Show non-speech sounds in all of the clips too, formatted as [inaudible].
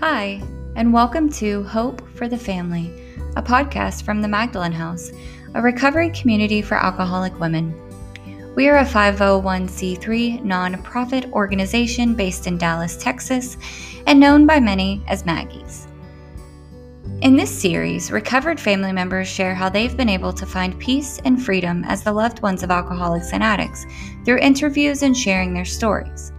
Hi, and welcome to Hope for the Family, a podcast from the Magdalen House, a recovery community for alcoholic women. We are a 501c3 nonprofit organization based in Dallas, Texas, and known by many as Maggies. In this series, recovered family members share how they've been able to find peace and freedom as the loved ones of alcoholics and addicts through interviews and sharing their stories.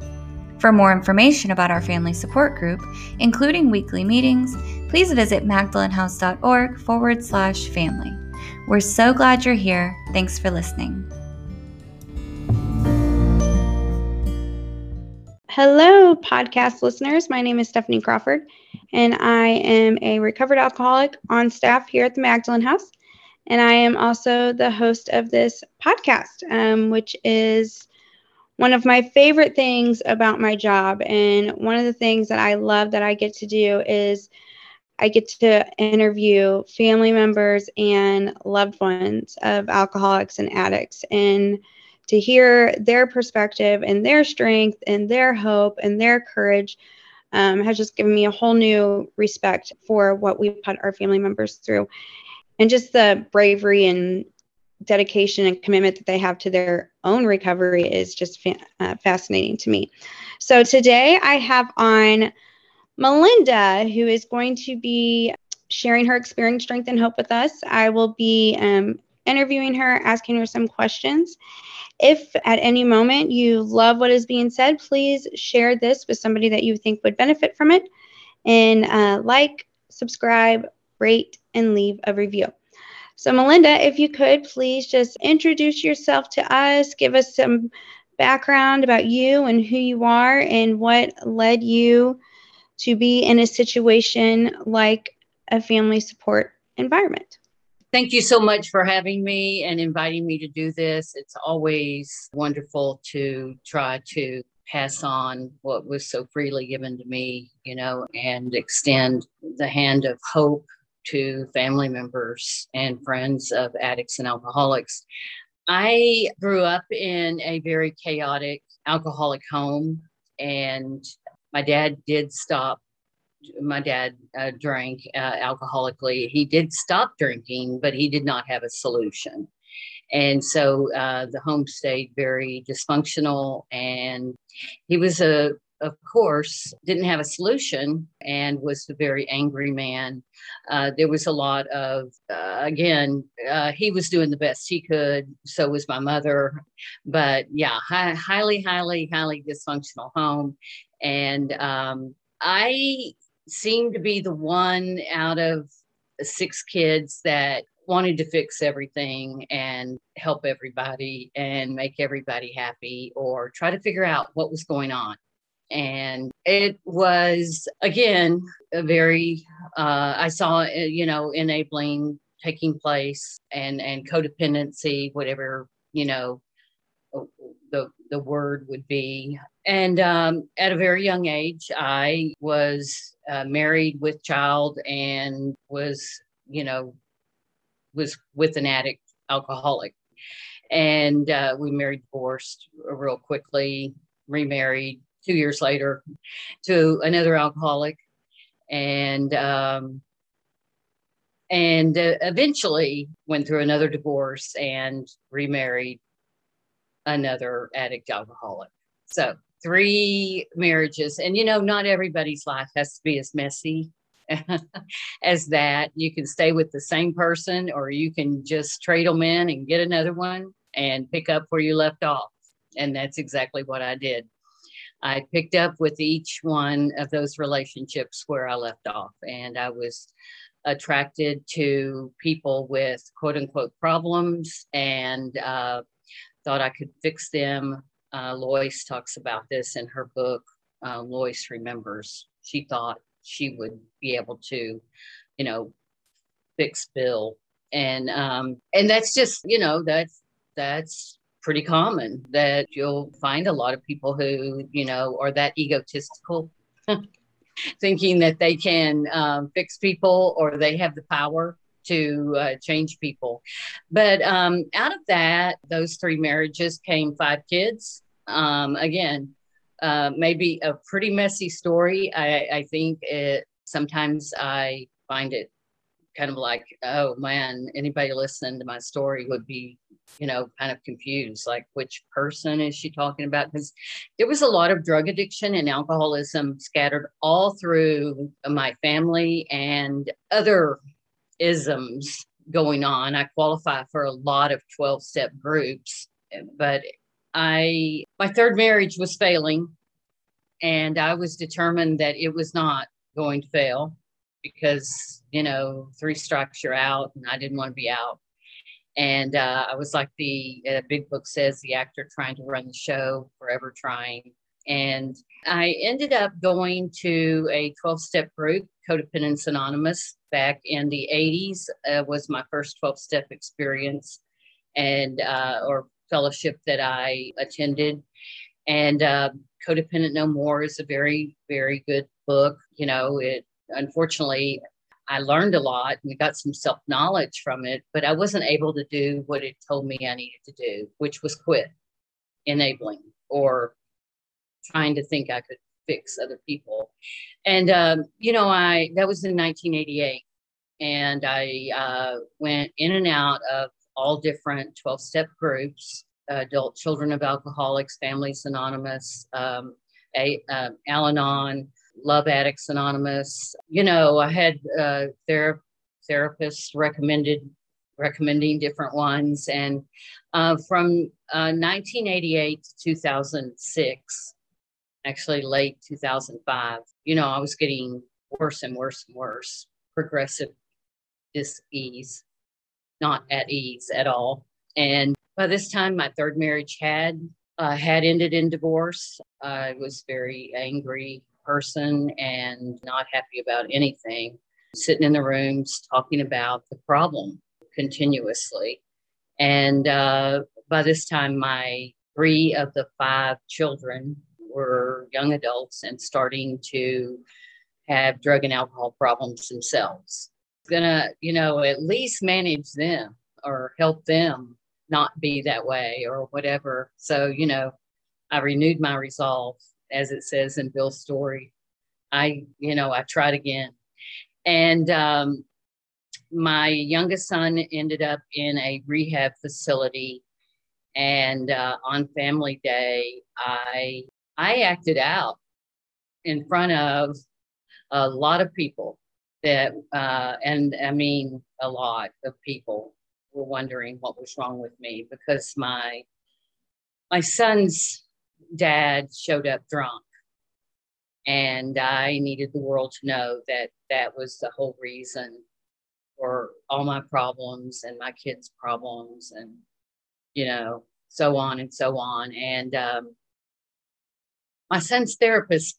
For more information about our family support group, including weekly meetings, please visit magdalenhouse.org forward slash family. We're so glad you're here. Thanks for listening. Hello, podcast listeners. My name is Stephanie Crawford, and I am a recovered alcoholic on staff here at the Magdalen House. And I am also the host of this podcast, um, which is one of my favorite things about my job, and one of the things that I love that I get to do is I get to interview family members and loved ones of alcoholics and addicts, and to hear their perspective and their strength and their hope and their courage um, has just given me a whole new respect for what we put our family members through. And just the bravery and dedication and commitment that they have to their own recovery is just fa- uh, fascinating to me. So today I have on Melynda, who is going to be sharing her experience, strength, and hope with us. I will be um, interviewing her, asking her some questions. If at any moment you love what is being said, please share this with somebody that you think would benefit from it. And uh, like, subscribe, rate, and leave a review. So, Melynda, if you could please just introduce yourself to us, give us some background about you and who you are, and what led you to be in a situation like a family support environment. Thank you so much for having me and inviting me to do this. It's always wonderful to try to pass on what was so freely given to me, you know, and extend the hand of hope to family members and friends of addicts and alcoholics. I grew up in a very chaotic alcoholic home, and my dad did stop. My dad uh, drank uh, alcoholically. He did stop drinking, but he did not have a solution. And so uh, the home stayed very dysfunctional. And he was a of course, didn't have a solution and was a very angry man. Uh, there was a lot of, uh, again, uh, he was doing the best he could. So was my mother. But yeah, hi- highly, highly, highly dysfunctional home. And um, I seemed to be the one out of six kids that wanted to fix everything and help everybody and make everybody happy or try to figure out what was going on and it was again a very uh, i saw you know enabling taking place and and codependency whatever you know the the word would be. And um, at a very young age i was uh, married with child and was you know was with an addict alcoholic. And uh, we married divorced real quickly remarried two years later to another alcoholic. And um, and uh, eventually went through another divorce and remarried another addict alcoholic. So three marriages. And you know not everybody's life has to be as messy [laughs] as that. You can stay with the same person or you can just trade them in and get another one and pick up where you left off. And that's exactly what i did I picked up with each one of those relationships where I left off. And I was attracted to people with quote unquote problems and uh, thought I could fix them. Uh, Lois talks about this in her book. Uh, Lois remembers she thought she would be able to, you know, fix Bill. And um, and that's just you know that's that's pretty common that you'll find a lot of people who, you know, are that egotistical, [laughs] thinking that they can um, fix people or they have the power to uh, change people. But um, out of that, those three marriages came five kids. Um, again, uh, maybe a pretty messy story. I, I think it, Sometimes I find it kind of like, oh man, anybody listening to my story would be, you know, kind of confused. Like, which person is she talking about? Because there was a lot of drug addiction and alcoholism scattered all through my family and other isms going on. I qualify for a lot of 12 step groups, but I, my third marriage was failing and I was determined that it was not going to fail because you know three strikes you're out and i didn't want to be out. And uh, i was like the uh, big book says the actor trying to run the show forever trying. And i ended up going to a 12-step group codependence anonymous back in the 80s uh, was my first 12-step experience and uh, or fellowship that i attended. And uh, codependent no more is a very very good book you know it unfortunately, I learned a lot and got some self knowledge from it, but I wasn't able to do what it told me I needed to do, which was quit enabling or trying to think I could fix other people. And, um, you know, I, that was in 1988. And I uh, went in and out of all different 12 step groups adult children of alcoholics, Families Anonymous, um, uh, Al Anon, Love Addicts Anonymous. You know, I had uh, ther- therapists recommended recommending different ones, and uh, from uh, 1988 to 2006, actually late 2005, you know, I was getting worse and worse and worse, progressive dis-ease, not at ease at all. And by this time, my third marriage had uh, had ended in divorce. I was very angry person and not happy about anything, sitting in the rooms talking about the problem continuously. And uh, by this time, my three of the five children were young adults and starting to have drug and alcohol problems themselves. Gonna, you know, at least manage them or help them not be that way or whatever. So, you know, I renewed my resolve as it says in Bill's story. I, you know, I tried again. And um, my youngest son ended up in a rehab facility. And uh, on Family Day, I I acted out in front of a lot of people that, uh, and I mean a lot of people were wondering what was wrong with me because my my son's dad showed up drunk. And I needed the world to know that that was the whole reason for all my problems and my kids' problems, and, you know, so on and so on. And um, my son's therapist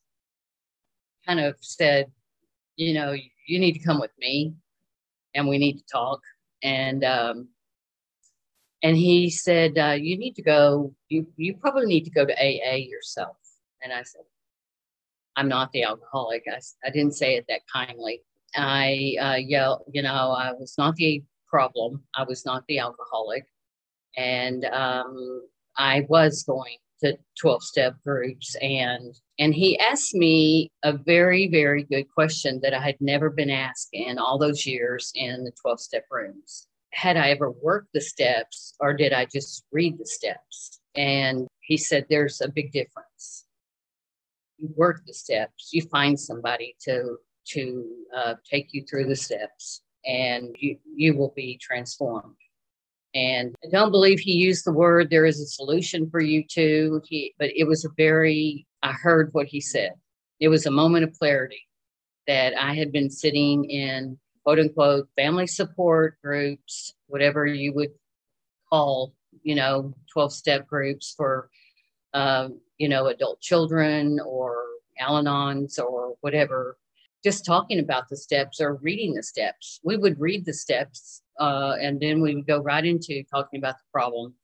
kind of said, you know, you need to come with me and we need to talk. And um, and he said, uh, "You need to go. You you probably need to go to AA yourself." And I said, "I'm not the alcoholic." I, I didn't say it that kindly. I uh, yelled, you know, I was not the problem. I was not the alcoholic, and um, I was going to 12 step groups and and he asked me a very very good question that i had never been asked in all those years in the 12 step rooms had I ever worked the steps or did I just read the steps? And he said, There's a big difference. You work the steps, you find somebody to to uh, take you through the steps, and you you will be transformed. And I don't believe he used the word there is a solution for you too. He, but it was a very I heard what he said. It was a moment of clarity that I had been sitting in quote unquote family support groups, whatever you would call, you know, 12 step groups for, um, you know, adult children or Al Anons or whatever, just talking about the steps or reading the steps. We would read the steps uh, and then we would go right into talking about the problem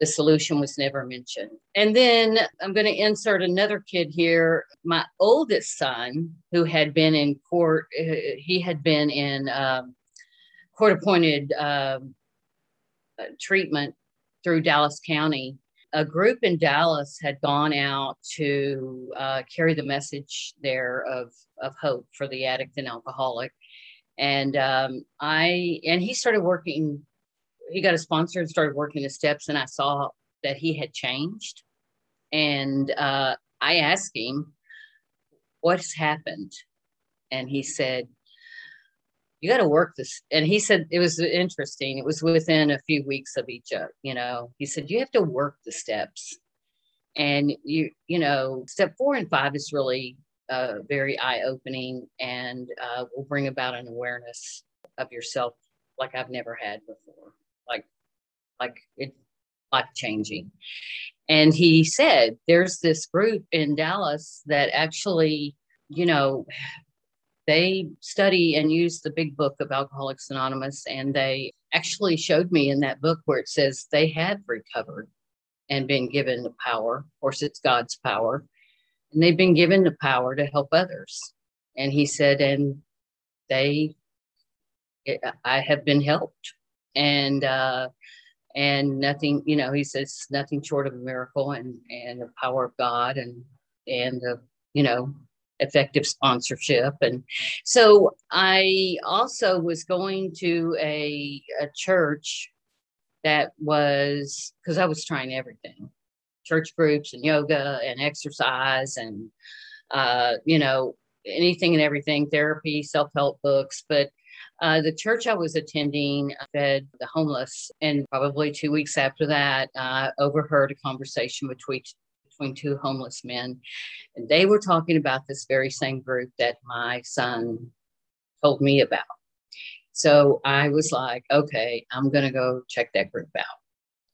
the solution was never mentioned. And then I'm going to insert another kid here. My oldest son, who had been in court, uh, he had been in um, court appointed um, treatment through Dallas County. a group in Dallas had gone out to uh, carry the message there of, of hope for the addict and alcoholic. And um, I, and he started working, he got a sponsor and started working the steps, and I saw that he had changed. And uh, I asked him, What's happened? And he said, you got to work this and he said it was interesting it was within a few weeks of each other you know he said you have to work the steps. And you you know step four and five is really uh, very eye-opening and uh, will bring about an awareness of yourself like i've never had before like like it life changing and he said there's this group in dallas that actually you know they study and use the big book of Alcoholics Anonymous, and they actually showed me in that book where it says they had recovered and been given the power. Of course, it's God's power, and they've been given the power to help others. And he said, and they, I have been helped, and uh, and nothing, you know, he says nothing short of a miracle, and and the power of God, and and the you know effective sponsorship. And so I also was going to a, a church that was because I was trying everything church groups and yoga and exercise and, uh, you know, anything and everything therapy, self help books. But uh, the church I was attending fed the homeless. And probably two weeks after that, I overheard a conversation between between two homeless men. And they were talking about this very same group that my son told me about. So I was like, okay, I'm going to go check that group out.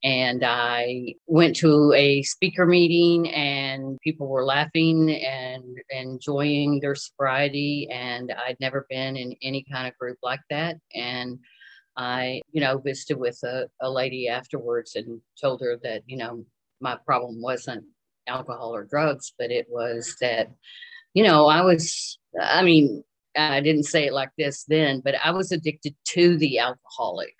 And I went to a speaker meeting, and people were laughing and enjoying their sobriety. And I'd never been in any kind of group like that. And I, you know, visited with a, a lady afterwards and told her that, you know, my problem wasn't alcohol or drugs, but it was that, you know, I was, I mean, I didn't say it like this then, but I was addicted to the alcoholic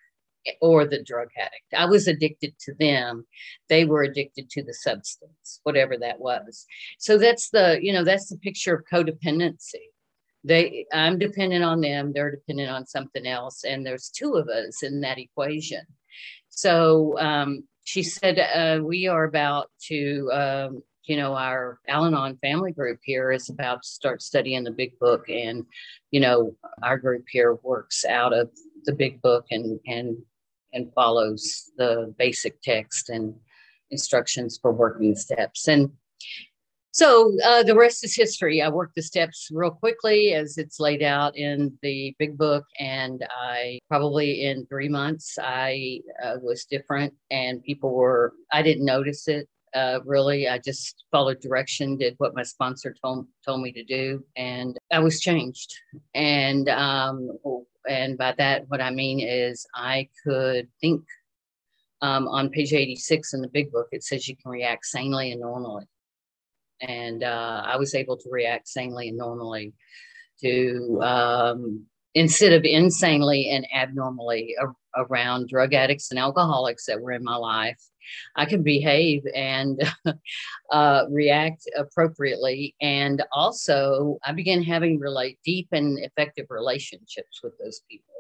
or the drug addict. I was addicted to them. They were addicted to the substance, whatever that was. So that's the, you know, that's the picture of codependency. They, I'm dependent on them. They're dependent on something else, and there's two of us in that equation. So um, she said, uh, We are about to, um, you know, our Al Anon family group here is about to start studying the big book. And, you know, our group here works out of the big book and, and, and follows the basic text and instructions for working steps. And so uh, the rest is history. I worked the steps real quickly as it's laid out in the big book, and I probably in three months I uh, was different, and people were. I didn't notice it uh, really. I just followed direction, did what my sponsor told told me to do, and I was changed. And um, and by that, what I mean is I could think. Um, on page 86 in the big book, it says you can react sanely and normally and uh, I was able to react sanely and normally to um, instead of insanely and abnormally a- around drug addicts and alcoholics that were in my life. I could behave and [laughs] uh, react appropriately. And also, I began having relate deep and effective relationships with those people.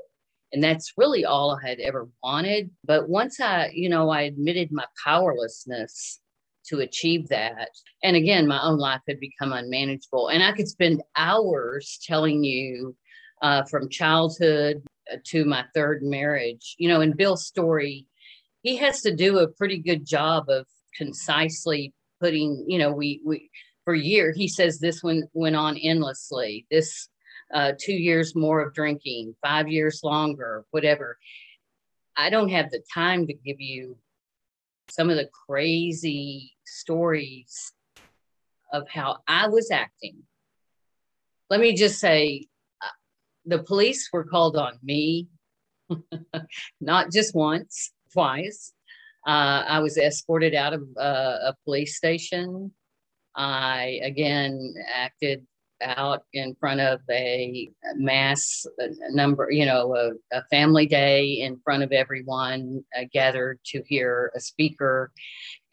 And that's really all I had ever wanted. But once I, you know, I admitted my powerlessness to achieve that. And again, my own life had become unmanageable. And I could spend hours telling you uh, from childhood to my third marriage. You know, in Bill's story, he has to do a pretty good job of concisely putting, you know, we, we, for a year, he says this one went on endlessly. This uh, two years more of drinking, five years longer, whatever. I don't have the time to give you some of the crazy stories of how I was acting. Let me just say uh, the police were called on me, [laughs] not just once, twice. Uh, I was escorted out of uh, a police station. I again acted out in front of a mass number, you know, a, a family day in front of everyone uh, gathered to hear a speaker.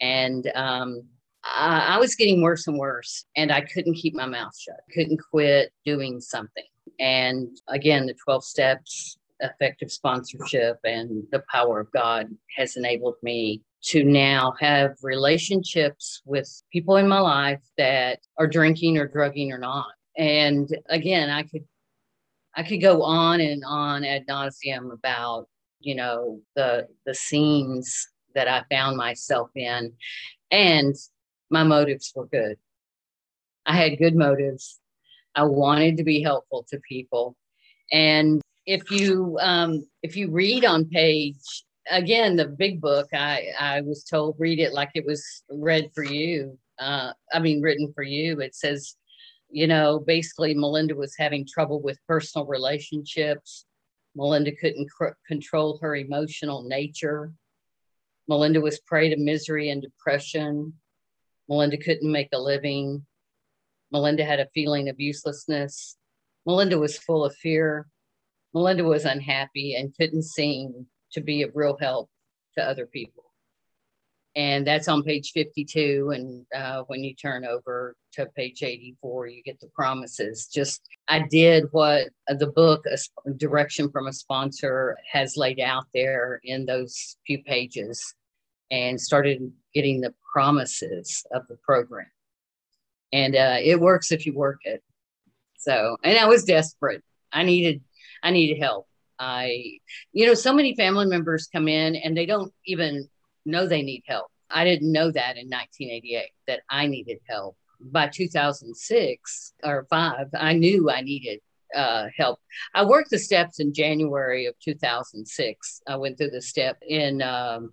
And um, I, I was getting worse and worse, and I couldn't keep my mouth shut, couldn't quit doing something. And again, the 12 steps, effective sponsorship, and the power of God has enabled me to now have relationships with people in my life that are drinking or drugging or not. And again, I could I could go on and on ad nauseum about, you know, the the scenes that I found myself in. And my motives were good. I had good motives. I wanted to be helpful to people. And if you um, if you read on page again the big book, I I was told read it like it was read for you. Uh, I mean written for you. It says, you know, basically Melynda was having trouble with personal relationships. Melynda couldn't cr- control her emotional nature. Melynda was prey to misery and depression. Melynda couldn't make a living. Melynda had a feeling of uselessness. Melynda was full of fear. Melynda was unhappy and couldn't seem to be of real help to other people. And that's on page 52. And uh, when you turn over to page 84, you get the promises. Just, I did what the book, a direction from a sponsor, has laid out there in those few pages and started getting the promises of the program. And uh, it works if you work it. So, and I was desperate. I needed, I needed help. I, you know, so many family members come in and they don't even know they need help. I didn't know that in 1988 that I needed help. By 2006 or five, I knew I needed uh, help. I worked the steps in January of 2006. I went through the step in um,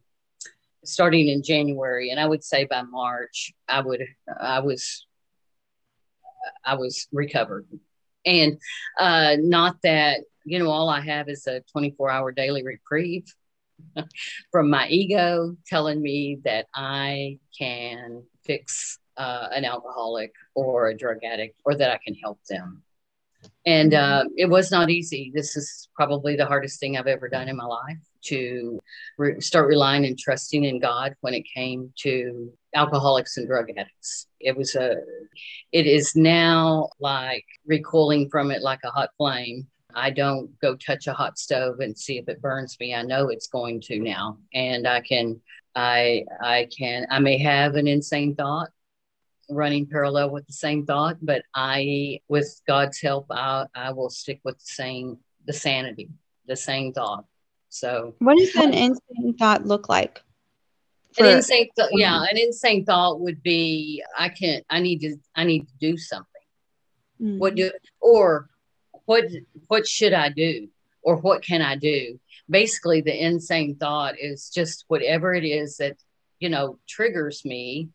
starting in January, and I would say by March, I would I was I was recovered, and uh, not that you know all I have is a 24 hour daily reprieve [laughs] from my ego telling me that I can fix uh, an alcoholic or a drug addict or that I can help them. And uh, it was not easy. This is probably the hardest thing I've ever done in my life to re- start relying and trusting in God when it came to alcoholics and drug addicts. It was a, it is now like recoiling from it like a hot flame. I don't go touch a hot stove and see if it burns me. I know it's going to now, and I can, I, I can, I may have an insane thought running parallel with the same thought, but I, with God's help, I, I will stick with the same, the sanity, the same thought. So, what does an insane thought look like? An insane, th- yeah, an insane thought would be, I can't, I need to, I need to do something. Mm-hmm. What do, or what, what should I do, or what can I do? Basically, the insane thought is just whatever it is that you know triggers me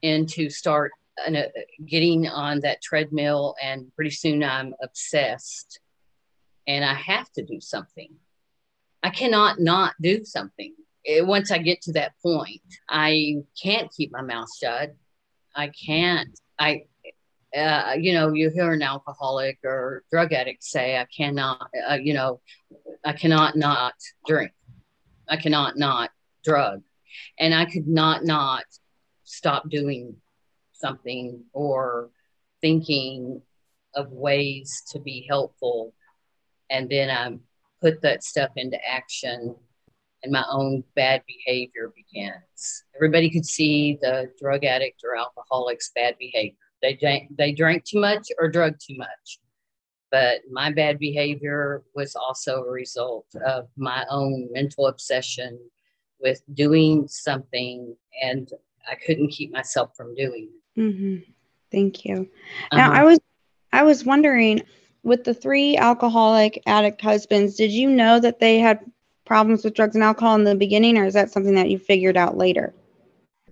into start uh, getting on that treadmill, and pretty soon I'm obsessed, and I have to do something I cannot not do something. It, once I get to that point, I can't keep my mouth shut. I can't. I, uh, you know, you hear an alcoholic or drug addict say, I cannot, uh, you know, I cannot not drink. I cannot not drug. And I could not not stop doing something or thinking of ways to be helpful. And then I'm put that stuff into action and my own bad behavior begins. Everybody could see the drug addict or alcoholic's bad behavior. They drank, they drank too much or drug too much. But my bad behavior was also a result of my own mental obsession with doing something, and I couldn't keep myself from doing it. Mm-hmm. Thank you. Uh-huh. Now, I was I was wondering with the three alcoholic addict husbands, did you know that they had problems with drugs and alcohol in the beginning, or is that something that you figured out later?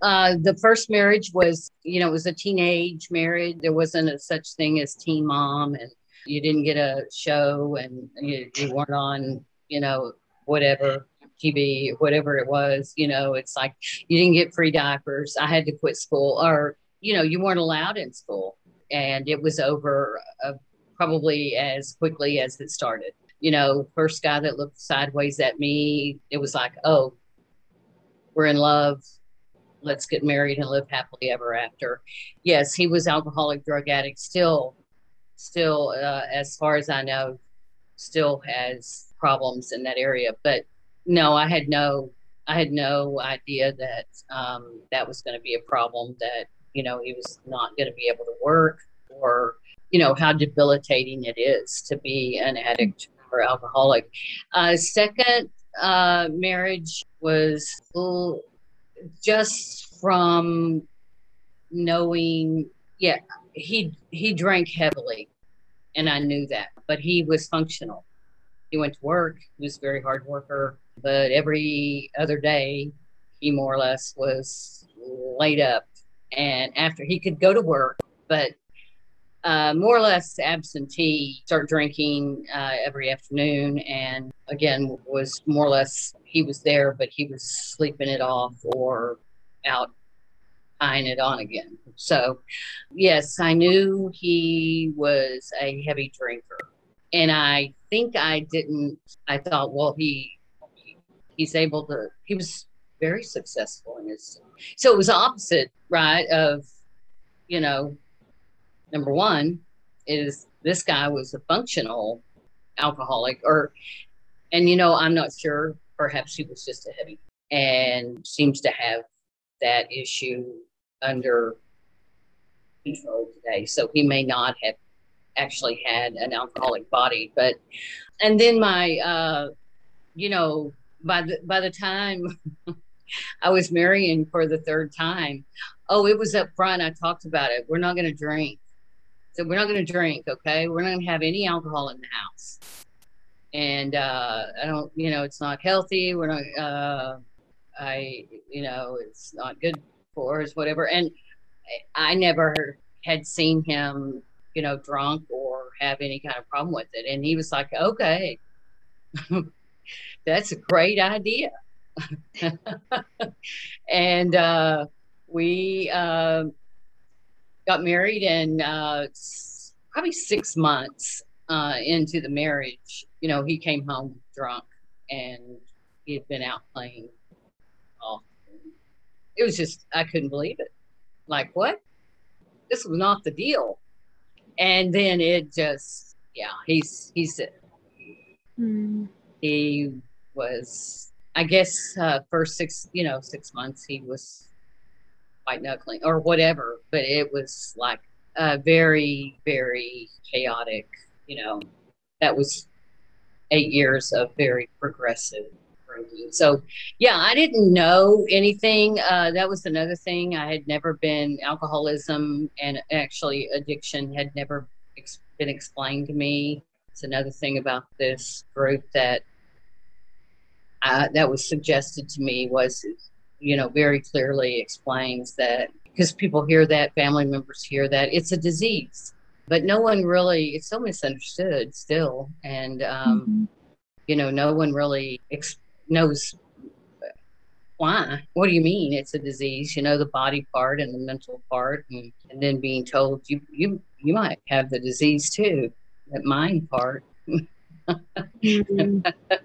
Uh, the first marriage was, you know, it was a teenage marriage. There wasn't a such thing as teen mom, and you didn't get a show, and you, you weren't on, you know, whatever TV, whatever it was. You know, it's like you didn't get free diapers. I had to quit school, or you know, you weren't allowed in school, and it was over a probably as quickly as it started. You know, first guy that looked sideways at me, it was like, oh, we're in love. Let's get married and live happily ever after. Yes, he was alcoholic, drug addict, still, still, uh, as far as I know, still has problems in that area. But no, I had no, I had no idea that um, that was going to be a problem. That you know he was not going to be able to work, or you know how debilitating it is to be an addict or alcoholic. Uh, second uh, marriage was just from knowing, yeah, he he drank heavily, and I knew that, but he was functional. He went to work. He was a very hard worker, but every other day, he more or less was laid up. And after he could go to work, but uh, more or less absentee, start drinking uh, every afternoon, and again was more or less he was there, but he was sleeping it off or out tying it on again. So, yes, I knew he was a heavy drinker, and I think I didn't. I thought, well, he he's able to. He was very successful in his. So it was opposite, right? Of you know number one is this guy was a functional alcoholic or and you know i'm not sure perhaps he was just a heavy and seems to have that issue under control today. So he may not have actually had an alcoholic body but and then my uh you know by the by the time [laughs] i was marrying for the third time oh it was up front. I talked about it. We're not going to drink so we're not going to drink, okay? We're not going to have any alcohol in the house. And uh, I don't, you know, it's not healthy. We're not, uh, I, you know, it's not good for us, whatever. And I never had seen him, you know, drunk or have any kind of problem with it. And he was like, okay, [laughs] that's a great idea. [laughs] and uh, we, uh, got married and uh, probably six months uh, into the marriage, you know, he came home drunk and he had been out playing golf. It was just, I couldn't believe it. Like, what? This was not the deal. And then it just, yeah, he's, he's, mm. he was, I guess, uh, first six, you know, six months, he was white knuckling or whatever, but it was like a very, very chaotic, you know, that was eight years of very progressive. So, yeah, I didn't know anything. Uh, that was another thing. I had never been, alcoholism and actually addiction had never ex- been explained to me. It's another thing about this group that uh, that was suggested to me was you know, very clearly explains that because people hear that, family members hear that it's a disease, but no one really, it's so misunderstood still. And, um, mm-hmm. you know, no one really ex- knows why. What do you mean it's a disease? You know, the body part and the mental part, and, and then being told you, you, you might have the disease too, that mind part. mm-hmm.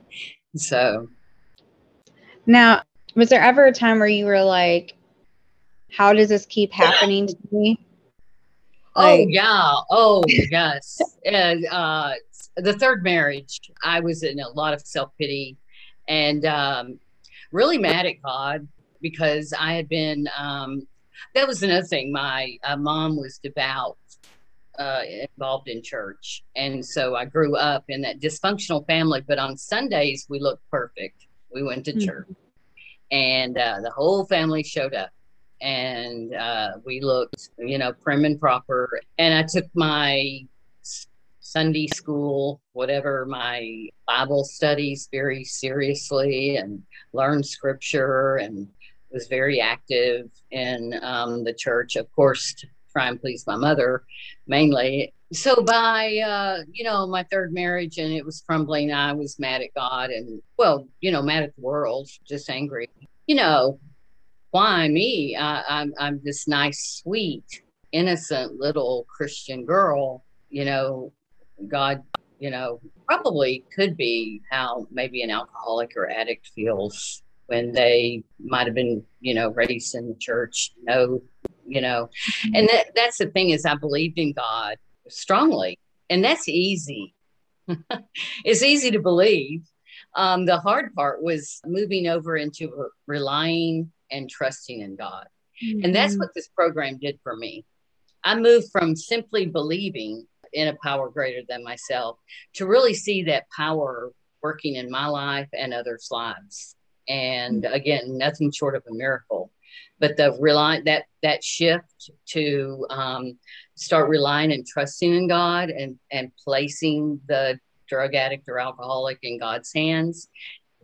[laughs] so now was there ever a time where you were like, how does this keep happening to me? Oh, like, oh yeah. Oh yes. and uh, the third marriage, I was in a lot of self pity and um, really mad at God because I had been. Um, that was another thing. My uh, mom was devout, uh, involved in church, and so I grew up in that dysfunctional family. But on Sundays, we looked perfect. We went to mm-hmm. church and uh, the whole family showed up. And uh, we looked you know prim and proper. And i took my sunday school whatever my bible studies very seriously and learned scripture and was very active in um, the church. Of course to try and please my mother mainly so by uh, you know my third marriage and it was crumbling i was mad at god and well you know mad at the world just angry. You know why me? I, I'm, I'm this nice sweet innocent little christian girl you know. God you know probably could be how maybe an alcoholic or addict feels when they might have been, you know, raised in the church. No, you know, and that, that's the thing is I believed in God strongly, and that's easy. [laughs] it's easy to believe. Um, the hard part was moving over into relying and trusting in God. Mm-hmm. And that's mm-hmm. what this program did for me. I moved from simply believing in a power greater than myself to really see that power working in my life and others' lives. And mm-hmm. again, nothing short of a miracle. But the rely that that shift to um, start relying and trusting in God and and placing the drug addict or alcoholic in God's hands.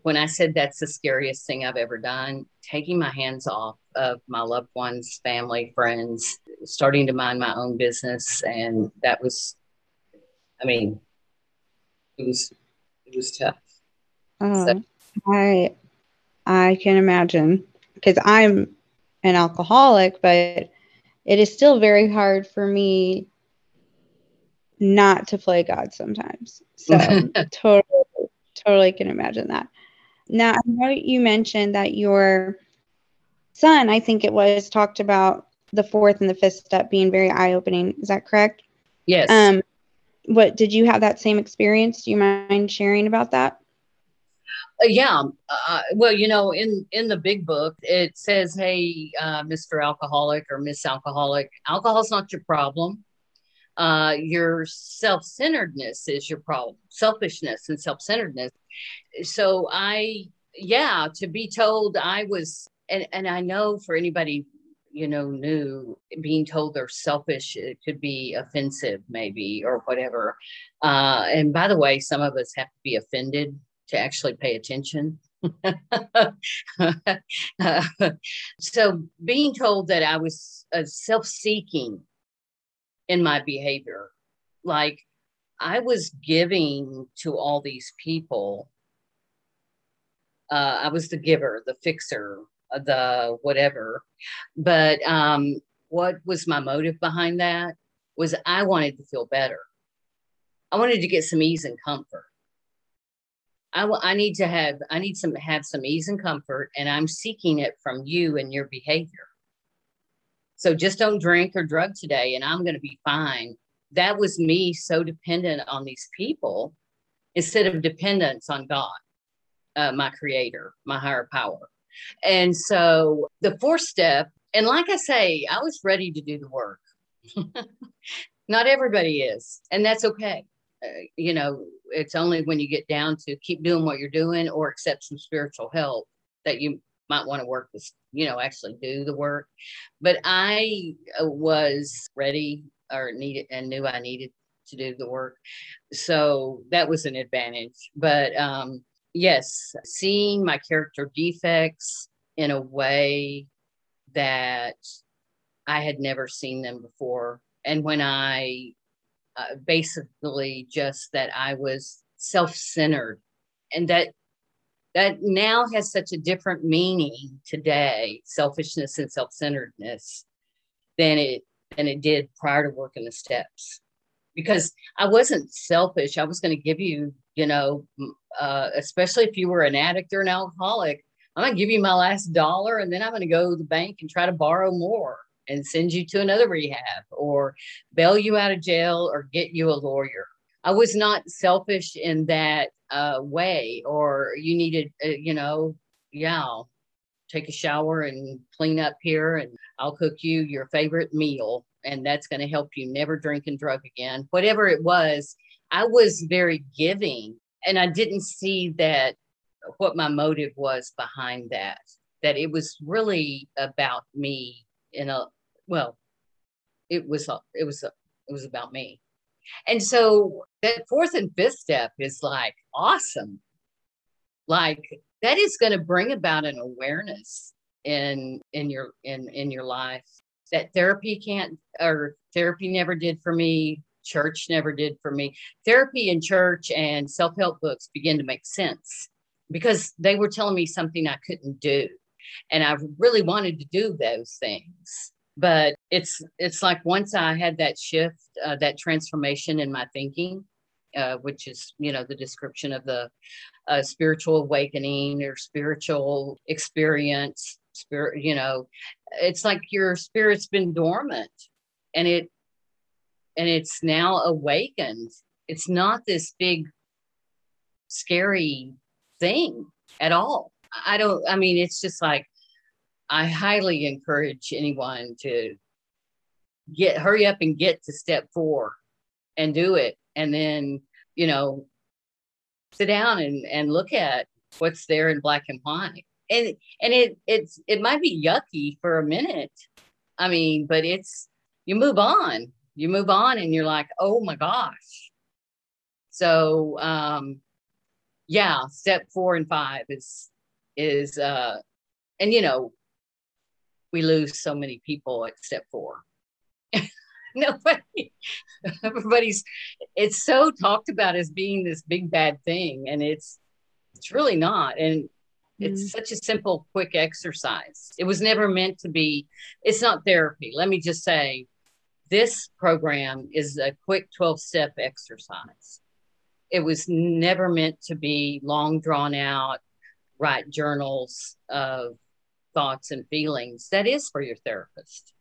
When I said that's the scariest thing I've ever done, taking my hands off of my loved ones, family, friends, starting to mind my own business, and that was, I mean, it was it was tough. Oh, so. I I can imagine because I'm an alcoholic, but it is still very hard for me not to play God sometimes. So [laughs] totally, totally can imagine that. Now I know you mentioned that your son, I think it was, talked about the fourth and the fifth step being very eye opening. Is that correct? Yes. Um, what did you have that same experience? Do you mind sharing about that? Uh, yeah. Uh, well, you know, in in the big book, it says, "Hey, uh, Mr. Alcoholic or Miss Alcoholic, alcohol's not your problem. Uh, your self-centeredness is your problem. Selfishness and self-centeredness." So I, yeah, to be told I was, and and I know for anybody you know new being told they're selfish it could be offensive maybe or whatever uh, and by the way some of us have to be offended to actually pay attention [laughs] so being told that i was uh, self-seeking in my behavior like i was giving to all these people uh, i was the giver the fixer the whatever. But um, what was my motive behind that was I wanted to feel better. I wanted to get some ease and comfort. I, I need to have I need some have some ease and comfort, and I'm seeking it from you and your behavior. So just don't drink or drug today, and I'm going to be fine. That was me so dependent on these people instead of dependence on God, uh, my creator, my higher power. And so the fourth step, and like I say, I was ready to do the work. [laughs] Not everybody is, and that's okay. Uh, you know, it's only when you get down to keep doing what you're doing or accept some spiritual help that you might want to work with, you know, actually do the work. But I uh, was ready or needed and knew I needed to do the work. So that was an advantage. But um, yes, seeing my character defects in a way that I had never seen them before. And when I uh, basically just that I was self centered and that that now has such a different meaning today selfishness and self-centeredness than it than it did prior to working the steps. Because i wasn't selfish. I was going to give you you know uh, especially if you were an addict or an alcoholic, I'm going to give you my last dollar and then I'm going to go to the bank and try to borrow more and send you to another rehab or bail you out of jail or get you a lawyer. I was not selfish in that uh, way, or you needed, uh, you know, yeah, take a shower and clean up here and I'll cook you your favorite meal and that's going to help you never drink and drug again. Whatever it was, I was very giving and I didn't see that what my motive was behind that. That it was really about me in a well, it was it was it was about me. And so that fourth and fifth step is like awesome. Like that is going to bring about an awareness in in your in in your life that therapy can't or therapy never did for me church never did for me. Therapy and church and self help books begin to make sense because they were telling me something I couldn't do. And I really wanted to do those things. But it's it's like once I had that shift, uh, that transformation in my thinking, uh, which is you know the description of the uh, spiritual awakening or spiritual experience spirit you know it's like your spirit's been dormant and it and it's now awakened. It's not this big scary thing at all. I don't i mean it's just like i highly encourage anyone to get hurry up and get to step four and do it. And then you know sit down and and look at what's there in black and white. And and it it's it might be yucky for a minute. I mean but it's you move on. You move on and you're like oh my gosh. So um yeah step four and five is is uh and you know we lose so many people at step four. [laughs] Nobody [laughs] everybody's it's so talked about as being this big bad thing and it's it's really not and it's mm. such a simple quick exercise. It was never meant to be it's not therapy. Let me just say this program is a quick 12 step exercise. It was never meant to be long drawn out write journals of thoughts and feelings that is for your therapist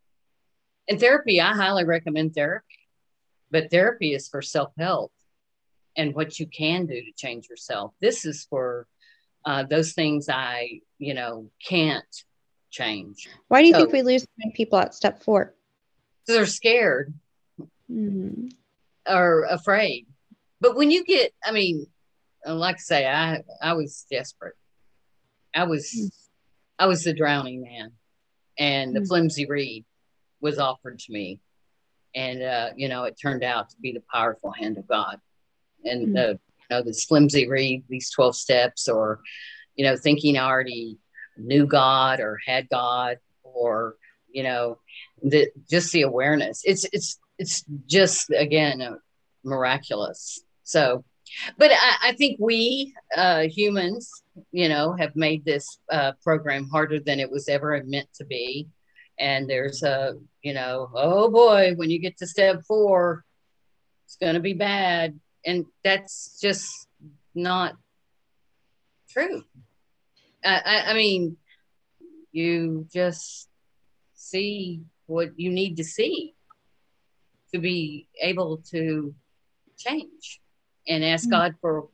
and therapy, I highly recommend therapy, but therapy is for self help and what you can do to change yourself. This is for uh, those things I, you know, can't change. Why do you so, think we lose people at step four? They're scared mm-hmm. or afraid. But when you get, I mean, like I say, I I was desperate. I was mm-hmm. I was the drowning man and the mm-hmm. flimsy reed was offered to me. And, uh, you know, it turned out to be the powerful hand of God. And, mm-hmm. uh, you know, this flimsy reed, these 12 steps, or, you know, thinking I already knew God or had God, or, you know, the, just the awareness. It's, it's, it's just, again, miraculous. So, but I, I think we uh, humans, you know, have made this uh, program harder than it was ever meant to be. And there's a you know oh boy when you get to step four it's going to be bad. And that's just not true. I, I, I mean you just see what you need to see to be able to change and ask mm-hmm. God for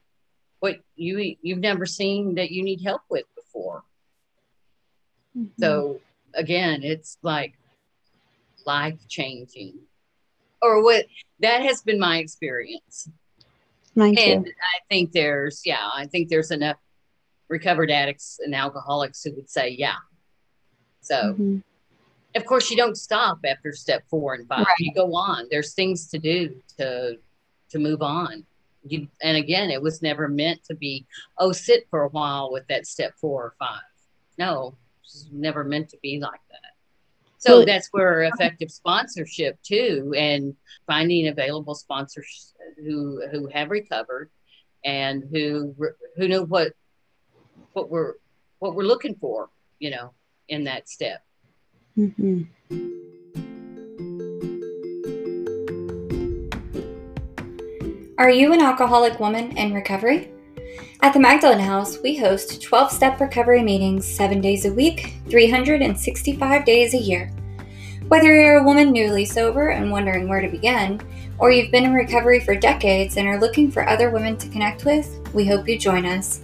what you you've never seen that you need help with before. Mm-hmm. So again, it's like life changing, or what that has been my experience. Mine too. And I think there's, yeah, I think there's enough recovered addicts and alcoholics who would say, yeah. So, mm-hmm. of course, you don't stop after step four and five. Right. You go on. There's things to do to to move on. You, and again, it was never meant to be, oh, sit for a while with that step four or five. No, never meant to be like that. So well, that's where effective sponsorship too, and finding available sponsors who who have recovered and who who know what what we're what we're looking for, you know, in that step. Mm-hmm. Are you an alcoholic woman in recovery? At the Magdalen House, we host 12 step recovery meetings seven days a week, 365 days a year. Whether you're a woman newly sober and wondering where to begin, or you've been in recovery for decades and are looking for other women to connect with, we hope you join us.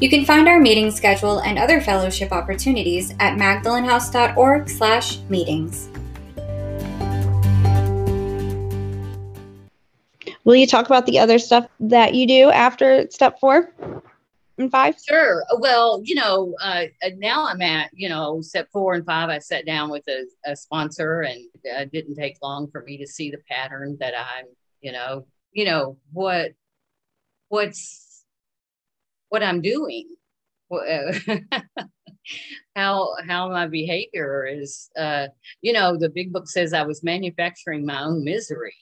You can find our meeting schedule and other fellowship opportunities at magdalenhouse.org/meetings. Will you talk about the other stuff that you do after step four and five? Sure. Well, you know, uh, uh now I'm at, you know, step four and five. I sat down with a, a sponsor and it didn't take long for me to see the pattern that I'm, you know, you know, what, what's, what I'm doing. [laughs] how how my behavior is uh you know the big book says i was manufacturing my own misery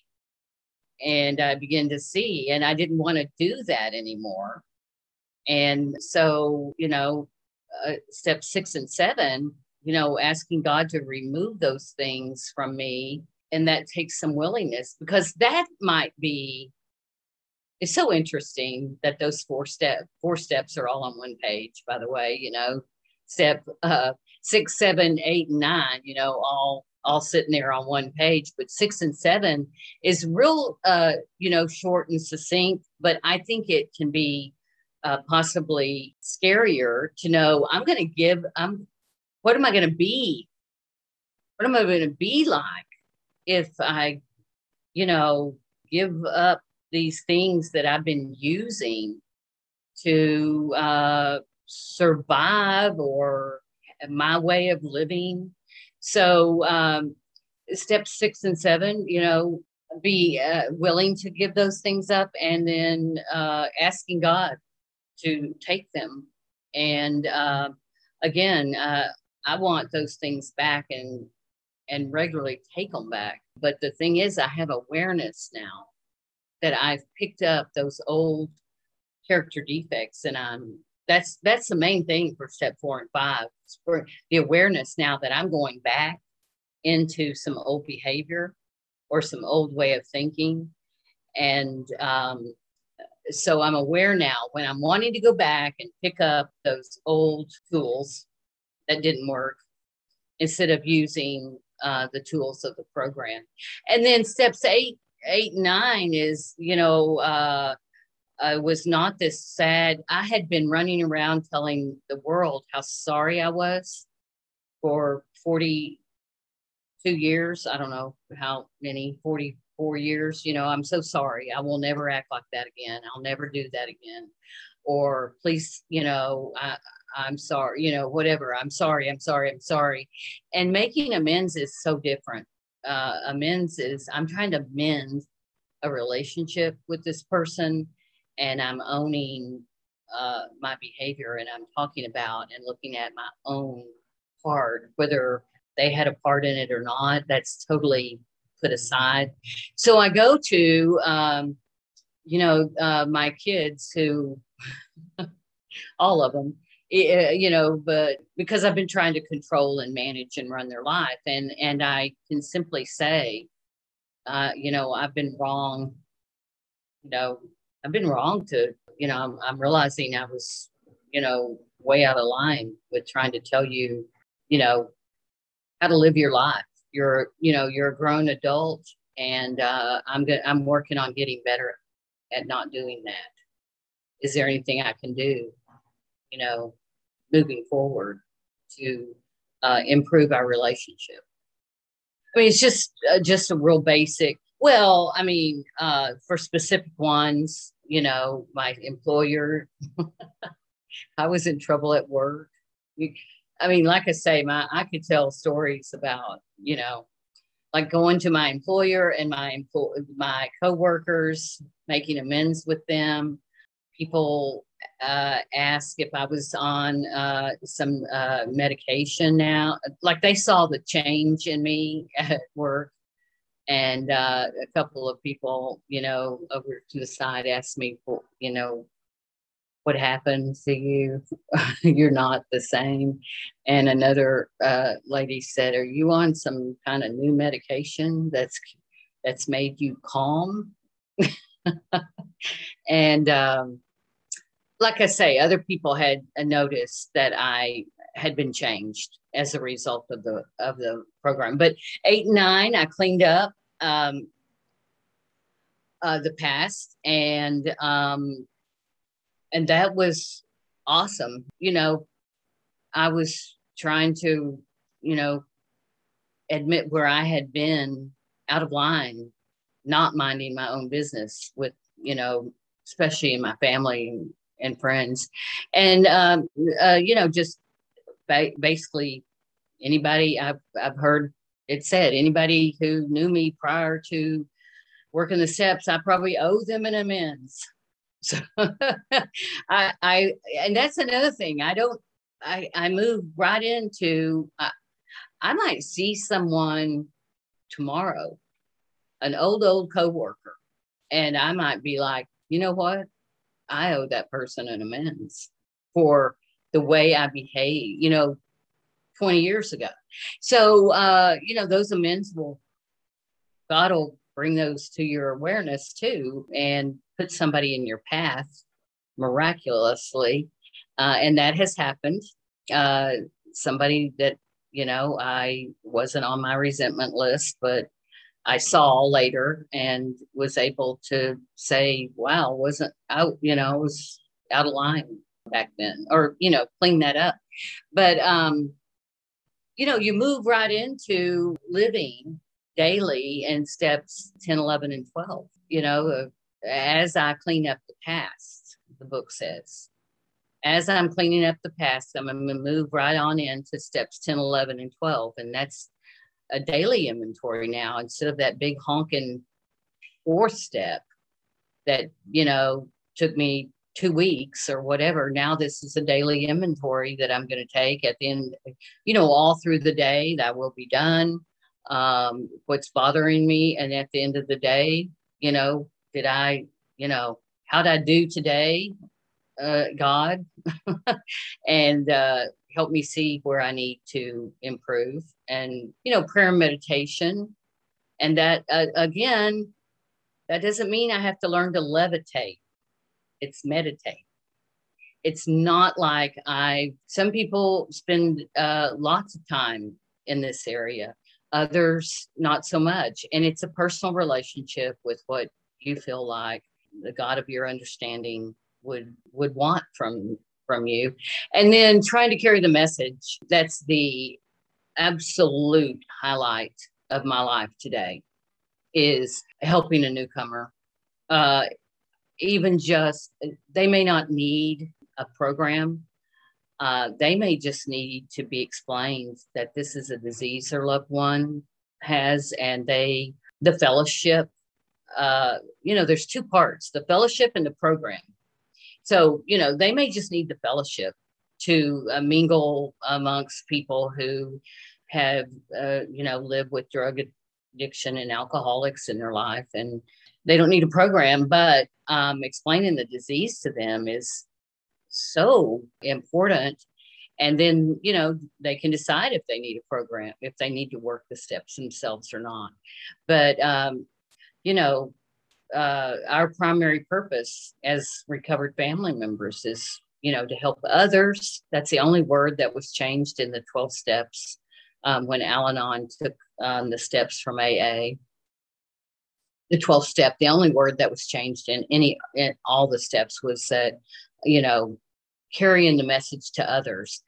and I began to see, and I didn't want to do that anymore. And so, you know, uh, step six and seven, you know, asking God to remove those things from me. And that takes some willingness because that might be it's so interesting that those four step four steps are all on one page. By the way, you know, step uh, six, seven, eight, and nine. You know, all all sitting there on one page. But six and seven is real, uh, you know, short and succinct. But I think it can be uh, possibly scarier to know I'm going to give. I'm. What am I going to be? What am I going to be like if I, you know, give up these things that I've been using to uh, survive or my way of living? So, um, step six and seven, you know, be uh, willing to give those things up and then uh, asking God to take them. And uh, again, uh, I want those things back and and regularly take them back. But the thing is, I have awareness now that I've picked up those old character defects, and I'm that's that's the main thing for step four and five. For the awareness now that I'm going back into some old behavior or some old way of thinking, and um, so I'm aware now when I'm wanting to go back and pick up those old tools that didn't work instead of using uh, the tools of the program. And then steps eight, eight, nine is, you know, uh, I was not this sad. I had been running around telling the world how sorry I was for 42 years. I don't know how many, 44 years. You know, I'm so sorry. I will never act like that again. I'll never do that again. Or please, you know, I, I'm sorry, you know, whatever. I'm sorry, I'm sorry, I'm sorry. And making amends is so different. Uh, amends is I'm trying to mend a relationship with this person and I'm owning uh, my behavior and I'm talking about and looking at my own part, whether they had a part in it or not, that's totally put aside. So I go to, um, you know, uh, my kids who, [laughs] all of them, Eh, you know but because i've been trying to control and manage and run their life and and i can simply say uh, you know i've been wrong you know i've been wrong to you know I'm, I'm realizing i was you know way out of line with trying to tell you you know how to live your life you're you know you're a grown adult and uh, i'm good i'm working on getting better at not doing that is there anything i can do you know moving forward to uh, improve our relationship. I mean, it's just uh, just a real basic. Well, I mean, uh, for specific ones, you know, my employer, [laughs] I was in trouble at work. I mean, like I say, my I could tell stories about, you know, like going to my employer and my employ my coworkers, making amends with them, people uh, ask if I was on uh, some uh, medication now. Like they saw the change in me [laughs] at work. And uh, a couple of people, you know, over to the side asked me, for, you know, what happened to you? [laughs] You're not the same. And another uh, lady said, "Are you on some kind of new medication that's that's made you calm?" [laughs] and um, like I say, other people had noticed that I had been changed as a result of the of the program. But eight nine, I cleaned up um, uh, the past, and um, and that was awesome. You know, I was trying to, you know, admit where I had been out of line, not minding my own business with, you know, especially in my family and friends, and um, uh, you know, just ba- basically anybody I've I've heard it said anybody who knew me prior to working the steps, I probably owe them an amends. [laughs] So I, I, and that's another thing. I don't, I, I move right into, I, I might see someone tomorrow, an old, old coworker, and I might be like, you know what? I owe that person an amends for the way I behave, you know, 20 years ago. So, uh, you know, those amends will, God will bring those to your awareness too and put somebody in your path miraculously. Uh, and that has happened. Uh, somebody that, you know, I wasn't on my resentment list, but I saw later and was able to say, wow, wasn't out, you know, was out of line back then, or, you know, clean that up. But, um, you know, you move right into living daily in steps 10, 11, and 12, you know, uh, as I clean up the past, the book says. As I'm cleaning up the past, I'm going to move right on into steps 10, 11, and 12. And that's a daily inventory now instead of that big honking fourth step that, you know, took me two weeks or whatever. Now this is a daily inventory that I'm going to take at the end, you know, all through the day that will be done. Um, what's bothering me. And at the end of the day, you know, did I, you know, how did I do today, uh, God? [laughs] and uh, help me see where I need to improve. And, you know, prayer and meditation. And that, uh, again, that doesn't mean I have to learn to levitate it's meditate. It's not like I, some people spend uh, lots of time in this area, others not so much. And it's a personal relationship with what you feel like the God of your understanding would would want from from you and then trying to carry the message that's the absolute highlight of my life today is helping a newcomer uh, even just they may not need a program. Uh, they may just need to be explained that this is a disease their loved one has and they the fellowship uh, you know there's two parts the fellowship and the program. So you know they may just need the fellowship to uh, mingle amongst people who have uh, you know lived with drug addiction and alcoholics in their life and they don't need a program, but um, explaining the disease to them is so important. And then, you know, they can decide if they need a program, if they need to work the steps themselves or not. But, um, you know, uh, our primary purpose as recovered family members is, you know, to help others. That's the only word that was changed in the 12 steps um, when Al Anon took um, the steps from AA the 12th step the only word that was changed in any in all the steps was that you know carrying the message to others.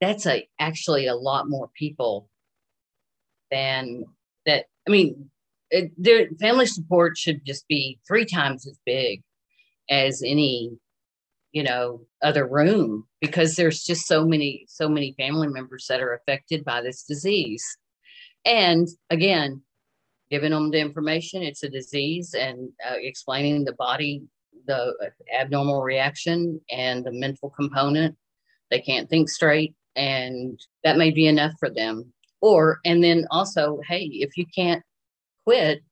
That's a actually a lot more people than that i mean it, their family support should just be three times as big as any you know other room because there's just so many so many family members that are affected by this disease. And again giving them the information it's a disease and uh, explaining the body the abnormal reaction and the mental component they can't think straight and that may be enough for them. Or and then also hey if you can't quit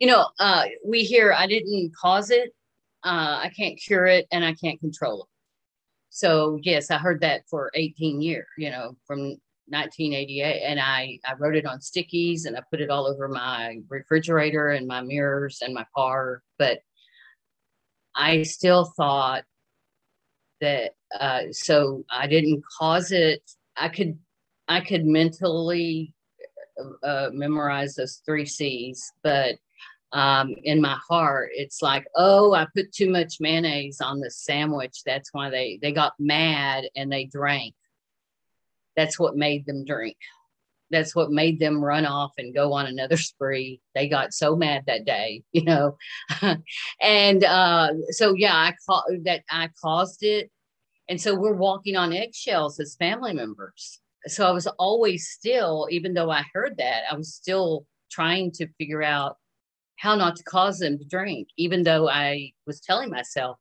you know uh, we hear i didn't cause it uh, i can't cure it and i can't control it so yes i heard that for 18 years you know from 1988 and I, I wrote it on stickies and I put it all over my refrigerator and my mirrors and my car. But I still thought that uh, so I didn't cause it. I could I could mentally uh, memorize those three C's, but um, in my heart, it's like, oh, I put too much mayonnaise on the sandwich. That's why they they got mad and they drank that's what made them drink. That's what made them run off and go on another spree. They got so mad that day, [laughs] you know. and uh, so, yeah, I caught that I caused it. And so we're walking on eggshells as family members. So I was always still, even though I heard that, I was still trying to figure out how not to cause them to drink, even though I was telling myself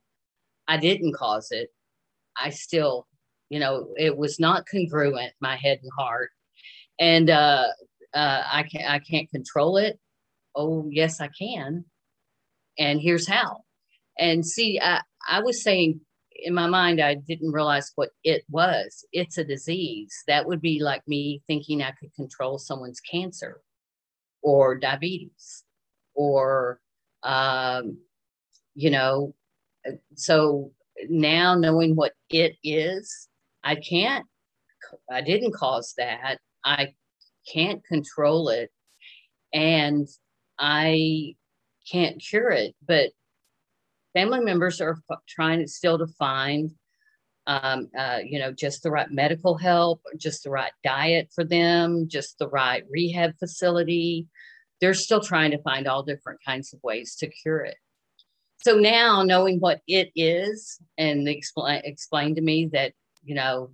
I didn't cause it. I still you know it was not congruent my head and heart. And uh, uh, i can't i can't control it. Oh yes i can. And here's how. And see i i was saying in my mind i didn't realize what it was. It's a disease. That would be like me thinking i could control someone's cancer or diabetes or um, you know so now knowing what it is i can't i didn't cause that. I can't control it. And i can't cure it. But family members are f- trying still to find um, uh, you know just the right medical help just the right diet for them just the right rehab facility they're still trying to find all different kinds of ways to cure it. So now knowing what it is and explain explain to me that, you know,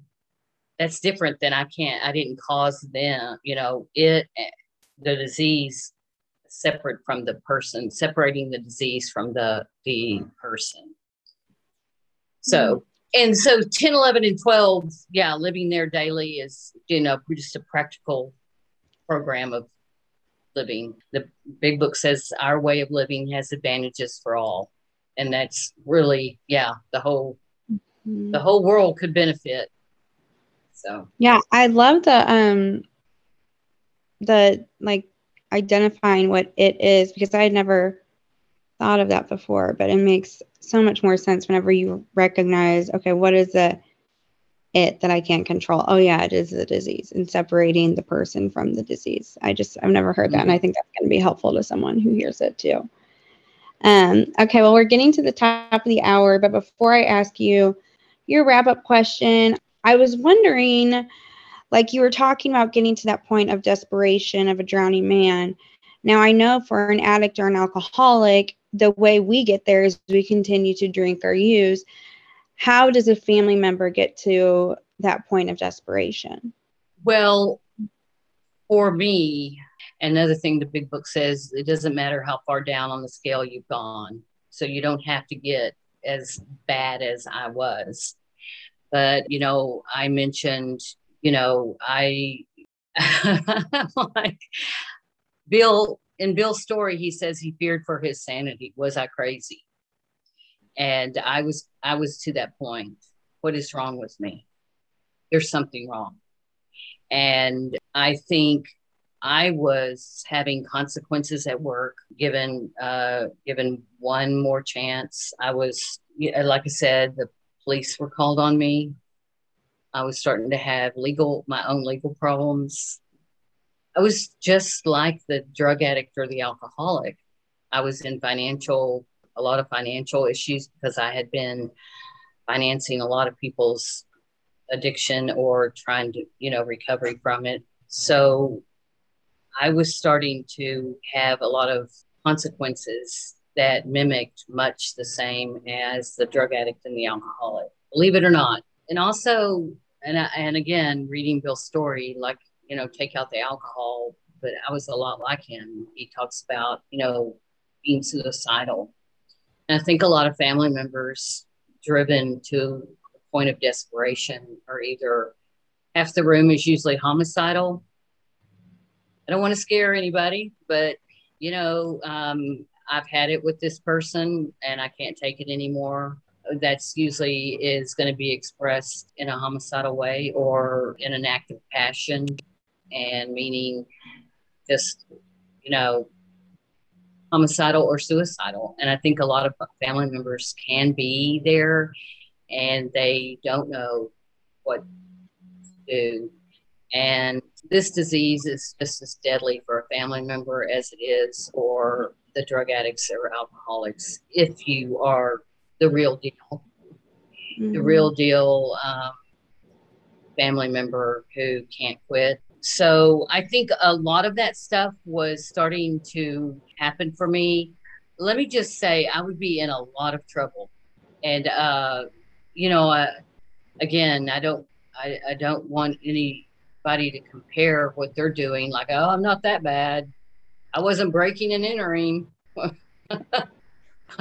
that's different than I can't, I didn't cause them, you know, it, the disease separate from the person, separating the disease from the, the person. So, mm-hmm. and so 10, 11, and 12, yeah, living there daily is, you know, just a practical program of living. The big book says our way of living has advantages for all. And that's really, yeah, the whole mm-hmm. the whole world could benefit. So yeah, I love the um the like identifying what it is because I had never thought of that before, but it makes so much more sense whenever you recognize, okay, what is the it that I can't control. Oh yeah, it is the disease and separating the person from the disease. I just I've never heard that, and I think that's going to be helpful to someone who hears it too. Um, okay, well we're getting to the top of the hour, but before I ask you your wrap up question, I was wondering, like you were talking about getting to that point of desperation of a drowning man. Now I know for an addict or an alcoholic, the way we get there is we continue to drink or use how does a family member get to that point of desperation? Well, for me, another thing the big book says it doesn't matter how far down on the scale you've gone. So you don't have to get as bad as I was. But, you know, I mentioned, you know, I [laughs] like Bill in Bill's story, he says he feared for his sanity. Was I crazy? And i was i was to that point what is wrong with me? There's something wrong. And i think i was having consequences at work given uh given one more chance. I was like i said the police were called on me. I was starting to have legal my own legal problems. I was just like the drug addict or the alcoholic. I was in financial a lot of financial issues because I had been financing a lot of people's addiction or trying to, you know, recovery from it. So I was starting to have a lot of consequences that mimicked much the same as the drug addict and the alcoholic, believe it or not. And also, and, and again, reading Bill's story, like, you know, take out the alcohol, but I was a lot like him. He talks about, you know, being suicidal and I think a lot of family members driven to a point of desperation are either half the room is usually homicidal. I don't want to scare anybody, but you know, um, I've had it with this person and I can't take it anymore. That's usually is going to be expressed in a homicidal way or in an act of passion, and meaning just, you know, homicidal or suicidal. And I think a lot of family members can be there and they don't know what to do. And this disease is just as deadly for a family member as it is for the drug addicts or alcoholics if you are the real deal. Mm-hmm. The real deal um, family member who can't quit so I think a lot of that stuff was starting to happen for me. Let me just say, I would be in a lot of trouble, and uh, you know, uh, again, I don't, I, I don't want anybody to compare what they're doing. Like, oh, I'm not that bad. I wasn't breaking and entering. [laughs]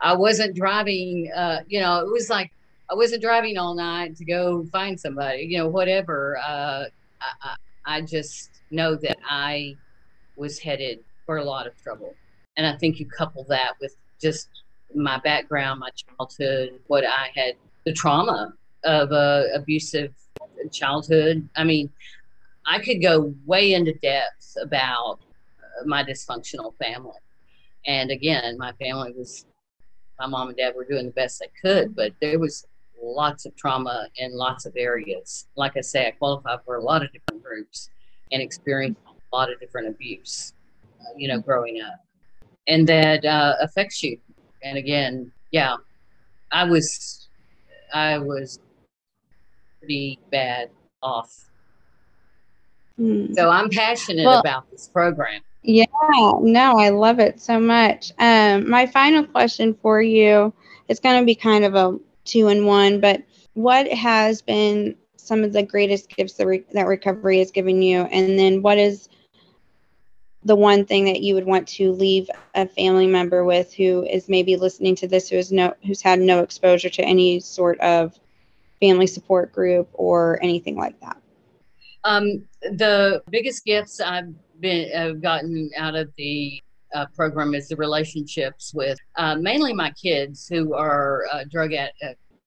I wasn't driving. Uh, you know, it was like I wasn't driving all night to go find somebody. You know, whatever. Uh, I, I just know that I was headed for a lot of trouble. And I think you couple that with just my background, my childhood, what I had, the trauma of a abusive childhood. I mean, I could go way into depth about uh, my dysfunctional family. And again, my family was, my mom and dad were doing the best they could, but there was lots of trauma in lots of areas. Like I say, I qualify for a lot of different groups and experienced a lot of different abuse, uh, you know, growing up. And that uh, affects you. And again, yeah, I was, I was pretty bad off. Mm. So I'm passionate well, about this program. Yeah, no, I love it so much. Um, my final question for you is going to be kind of a two in one, but what has been some of the greatest gifts that, re- that recovery has given you? And then what is the one thing that you would want to leave a family member with who is maybe listening to this who is no who's had no exposure to any sort of family support group or anything like that? Um, the biggest gifts I've been uh, gotten out of the uh, program is the relationships with uh, mainly my kids who are uh, drug uh,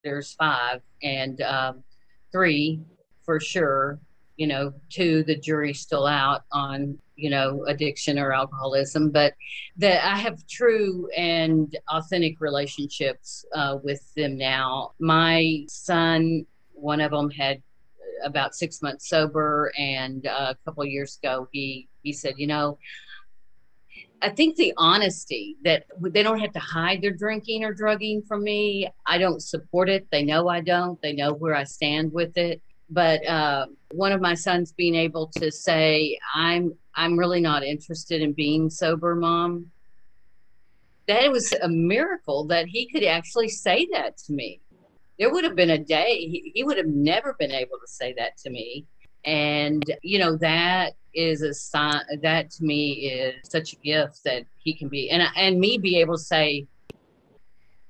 there's five and um, three for sure you know two the jury's still out on you know addiction or alcoholism. But that i have true and authentic relationships uh, with them now. My son one of them had about six months sober, and uh, a couple years ago, he he said, you know, I think the honesty that they don't have to hide their drinking or drugging from me. I don't support it. They know I don't. They know where I stand with it. But uh, one of my sons being able to say, "I'm I'm really not interested in being sober, mom." That was a miracle that he could actually say that to me there would have been a day he, he would have never been able to say that to me and you know that is a sign that to me is such a gift that he can be and and me be able to say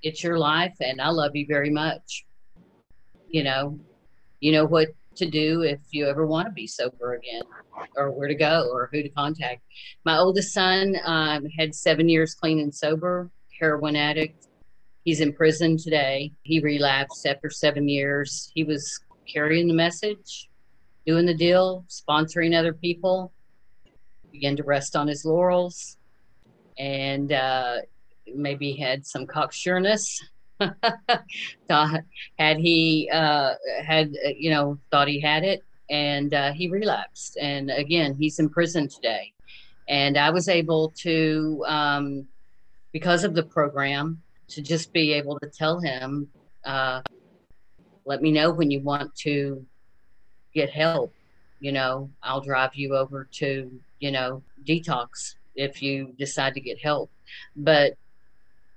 it's your life and i love you very much you know you know what to do if you ever want to be sober again or where to go or who to contact my oldest son um, had seven years clean and sober heroin addict He's in prison today. He relapsed after seven years. He was carrying the message, doing the deal, sponsoring other people, began to rest on his laurels, and uh, maybe had some cocksureness. [laughs] had he uh, had uh, you know thought he had it, and uh, he relapsed. And again, he's in prison today. And I was able to, um, because of the program, to just be able to tell him, uh, let me know when you want to get help. You know, I'll drive you over to, you know, detox if you decide to get help. But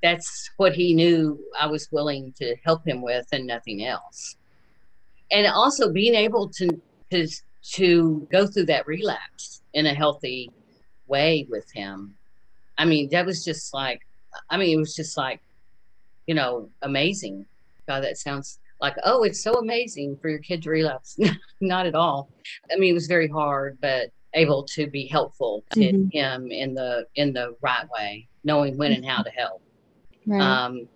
that's what he knew I was willing to help him with and nothing else. And also being able to to to go through that relapse in a healthy way with him. I mean, that was just like I mean, it was just like you know, amazing. God, that sounds like, oh, it's so amazing for your kid to relapse. [laughs] Not at all. I mean, it was very hard, but able to be helpful to mm-hmm. him in the in the right way, knowing when and how to help. Right. Um,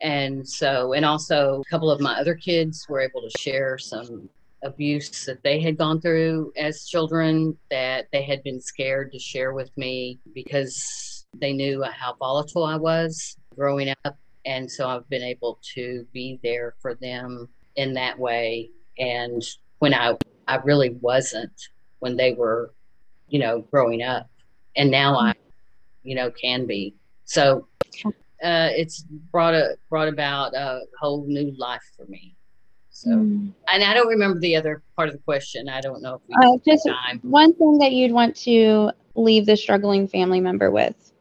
and so, and also, a couple of my other kids were able to share some abuse that they had gone through as children that they had been scared to share with me because they knew how volatile I was growing up and so I've been able to be there for them in that way. And when I I really wasn't when they were, you know, growing up, and now I, you know, can be. So uh, it's brought a brought about a whole new life for me. So, mm. and I don't remember the other part of the question. I don't know uh, just time. one thing that you'd want to leave the struggling family member with.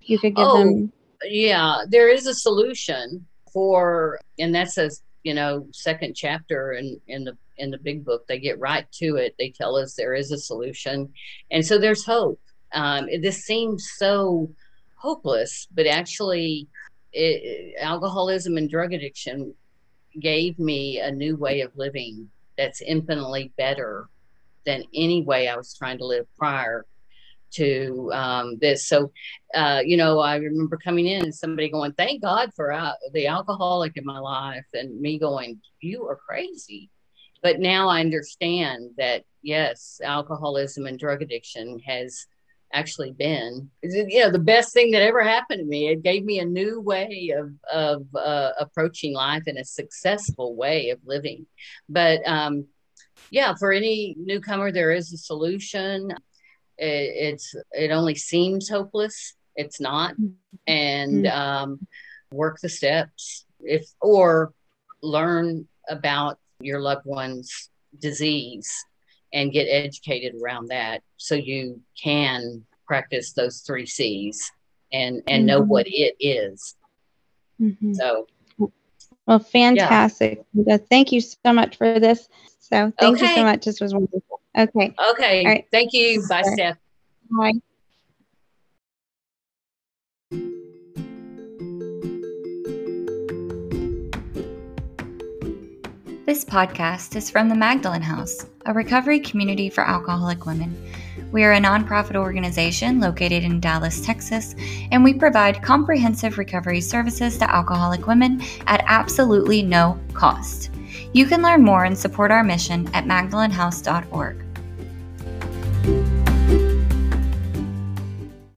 You could give oh, them yeah, there is a solution for, and that's a you know second chapter in in the in the big book. They get right to it. They tell us there is a solution, and so there's hope. Um, this seems so hopeless, but actually, it, alcoholism and drug addiction gave me a new way of living that's infinitely better than any way I was trying to live prior to um, this. So, uh, you know, I remember coming in and somebody going, "Thank God for uh, the alcoholic in my life," and me going, "You are crazy." But now I understand that yes, alcoholism and drug addiction has actually been you know the best thing that ever happened to me it gave me a new way of of uh, approaching life and a successful way of living but um yeah for any newcomer there is a solution it, it's it only seems hopeless it's not mm-hmm. and mm-hmm. um work the steps if or learn about your loved one's disease and get educated around that so you can practice those three C's and and mm-hmm. know what it is. Mm-hmm. So well fantastic. Yeah. Thank you so much for this. So thank okay. you so much. This was wonderful. Okay. Okay. All right. Thank you. Bye, Steph. Bye. This podcast is from the Magdalen House, a recovery community for alcoholic women. We are a nonprofit organization located in Dallas, Texas, and we provide comprehensive recovery services to alcoholic women at absolutely no cost. You can learn more and support our mission at magdalenhouse.org.